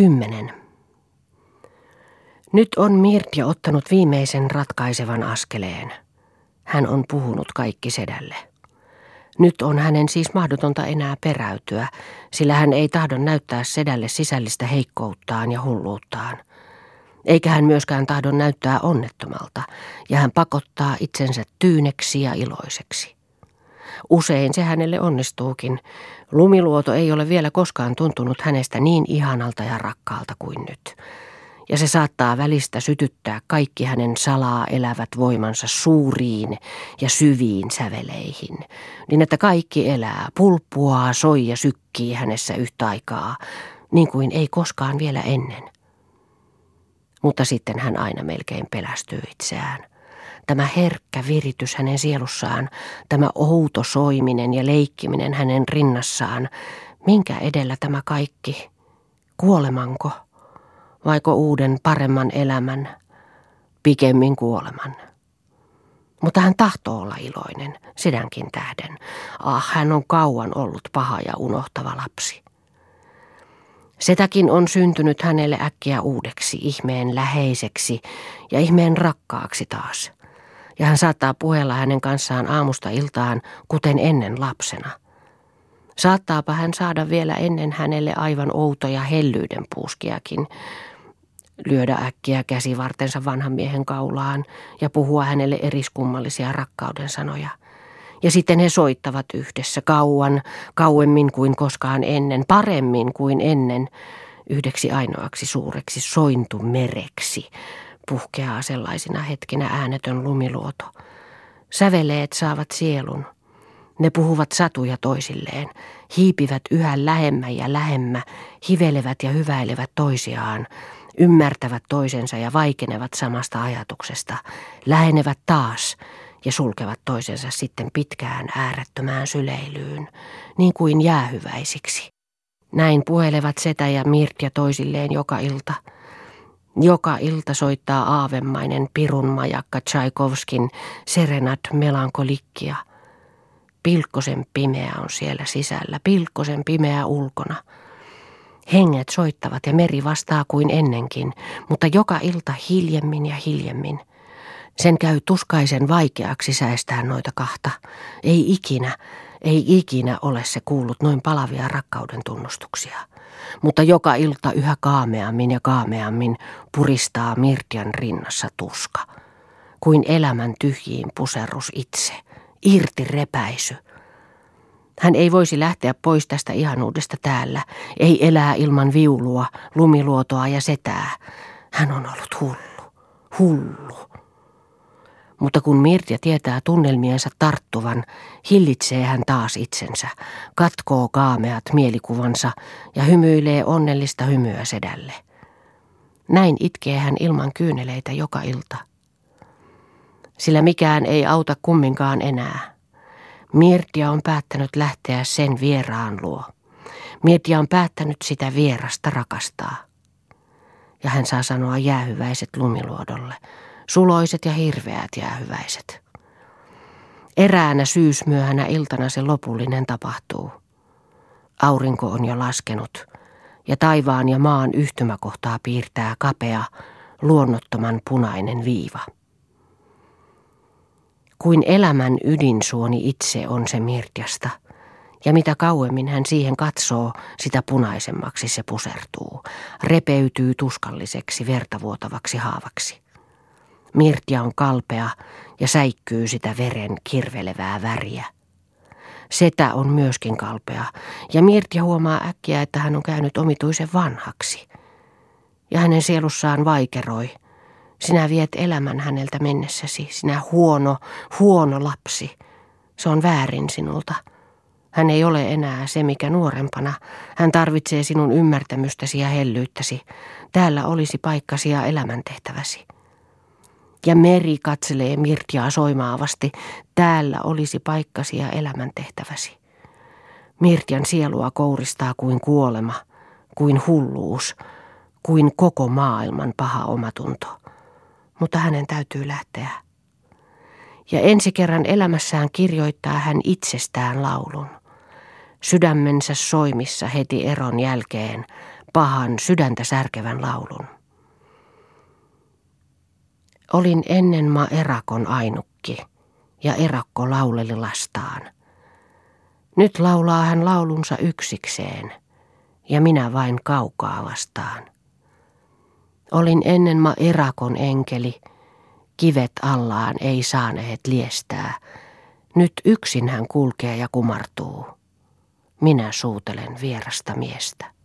10. Nyt on Mirtja ottanut viimeisen ratkaisevan askeleen. Hän on puhunut kaikki sedälle. Nyt on hänen siis mahdotonta enää peräytyä, sillä hän ei tahdo näyttää sedälle sisällistä heikkouttaan ja hulluuttaan. Eikä hän myöskään tahdo näyttää onnettomalta, ja hän pakottaa itsensä tyyneksi ja iloiseksi. Usein se hänelle onnistuukin. Lumiluoto ei ole vielä koskaan tuntunut hänestä niin ihanalta ja rakkaalta kuin nyt. Ja se saattaa välistä sytyttää kaikki hänen salaa elävät voimansa suuriin ja syviin säveleihin, niin että kaikki elää, pulppuaa, soi ja sykkii hänessä yhtä aikaa, niin kuin ei koskaan vielä ennen. Mutta sitten hän aina melkein pelästyy itseään tämä herkkä viritys hänen sielussaan, tämä outo soiminen ja leikkiminen hänen rinnassaan, minkä edellä tämä kaikki? Kuolemanko? Vaiko uuden paremman elämän? Pikemmin kuoleman. Mutta hän tahtoo olla iloinen, sedänkin tähden. Ah, hän on kauan ollut paha ja unohtava lapsi. Setäkin on syntynyt hänelle äkkiä uudeksi, ihmeen läheiseksi ja ihmeen rakkaaksi taas ja hän saattaa puhella hänen kanssaan aamusta iltaan, kuten ennen lapsena. Saattaapa hän saada vielä ennen hänelle aivan outoja hellyyden puuskiakin, lyödä äkkiä käsivartensa vanhan miehen kaulaan ja puhua hänelle eriskummallisia rakkauden sanoja. Ja sitten he soittavat yhdessä kauan, kauemmin kuin koskaan ennen, paremmin kuin ennen, yhdeksi ainoaksi suureksi sointumereksi, puhkeaa sellaisina hetkinä äänetön lumiluoto. Säveleet saavat sielun. Ne puhuvat satuja toisilleen, hiipivät yhä lähemmä ja lähemmä, hivelevät ja hyväilevät toisiaan, ymmärtävät toisensa ja vaikenevat samasta ajatuksesta, lähenevät taas ja sulkevat toisensa sitten pitkään äärettömään syleilyyn, niin kuin jäähyväisiksi. Näin puhelevat Setä ja Mirtja toisilleen joka ilta – joka ilta soittaa aavemainen pirun majakka Tchaikovskin Serenat melankolikkia. Pilkkosen pimeä on siellä sisällä, pilkkosen pimeä ulkona. Henget soittavat ja meri vastaa kuin ennenkin, mutta joka ilta hiljemmin ja hiljemmin. Sen käy tuskaisen vaikeaksi säestää noita kahta. Ei ikinä, ei ikinä ole se kuullut noin palavia rakkauden tunnustuksia mutta joka ilta yhä kaameammin ja kaameammin puristaa Mirtian rinnassa tuska. Kuin elämän tyhjiin puserrus itse, irti repäisy. Hän ei voisi lähteä pois tästä ihanuudesta täällä, ei elää ilman viulua, lumiluotoa ja setää. Hän on ollut hullu, hullu. Mutta kun Mirtia tietää tunnelmiensa tarttuvan, hillitsee hän taas itsensä, katkoo kaameat mielikuvansa ja hymyilee onnellista hymyä sedälle. Näin itkee hän ilman kyyneleitä joka ilta. Sillä mikään ei auta kumminkaan enää. Mirtia on päättänyt lähteä sen vieraan luo. Mirtia on päättänyt sitä vierasta rakastaa. Ja hän saa sanoa jäähyväiset lumiluodolle – suloiset ja hirveät jäähyväiset. Eräänä syysmyöhänä iltana se lopullinen tapahtuu. Aurinko on jo laskenut ja taivaan ja maan yhtymäkohtaa piirtää kapea, luonnottoman punainen viiva. Kuin elämän ydinsuoni itse on se Mirtjasta, ja mitä kauemmin hän siihen katsoo, sitä punaisemmaksi se pusertuu, repeytyy tuskalliseksi vertavuotavaksi haavaksi. Mirtia on kalpea ja säikkyy sitä veren kirvelevää väriä. Setä on myöskin kalpea ja Mirtia huomaa äkkiä, että hän on käynyt omituisen vanhaksi. Ja hänen sielussaan vaikeroi. Sinä viet elämän häneltä mennessäsi, sinä huono, huono lapsi. Se on väärin sinulta. Hän ei ole enää se, mikä nuorempana. Hän tarvitsee sinun ymmärtämystäsi ja hellyyttäsi. Täällä olisi paikkasi ja elämäntehtäväsi ja meri katselee Mirtiaa soimaavasti. Täällä olisi paikkasi ja elämäntehtäväsi. Mirtian sielua kouristaa kuin kuolema, kuin hulluus, kuin koko maailman paha omatunto. Mutta hänen täytyy lähteä. Ja ensi kerran elämässään kirjoittaa hän itsestään laulun. Sydämensä soimissa heti eron jälkeen pahan sydäntä särkevän laulun. Olin ennen ma erakon ainukki, ja erakko lauleli lastaan. Nyt laulaa hän laulunsa yksikseen, ja minä vain kaukaa vastaan. Olin ennen ma erakon enkeli, kivet allaan ei saaneet liestää. Nyt yksin hän kulkee ja kumartuu. Minä suutelen vierasta miestä.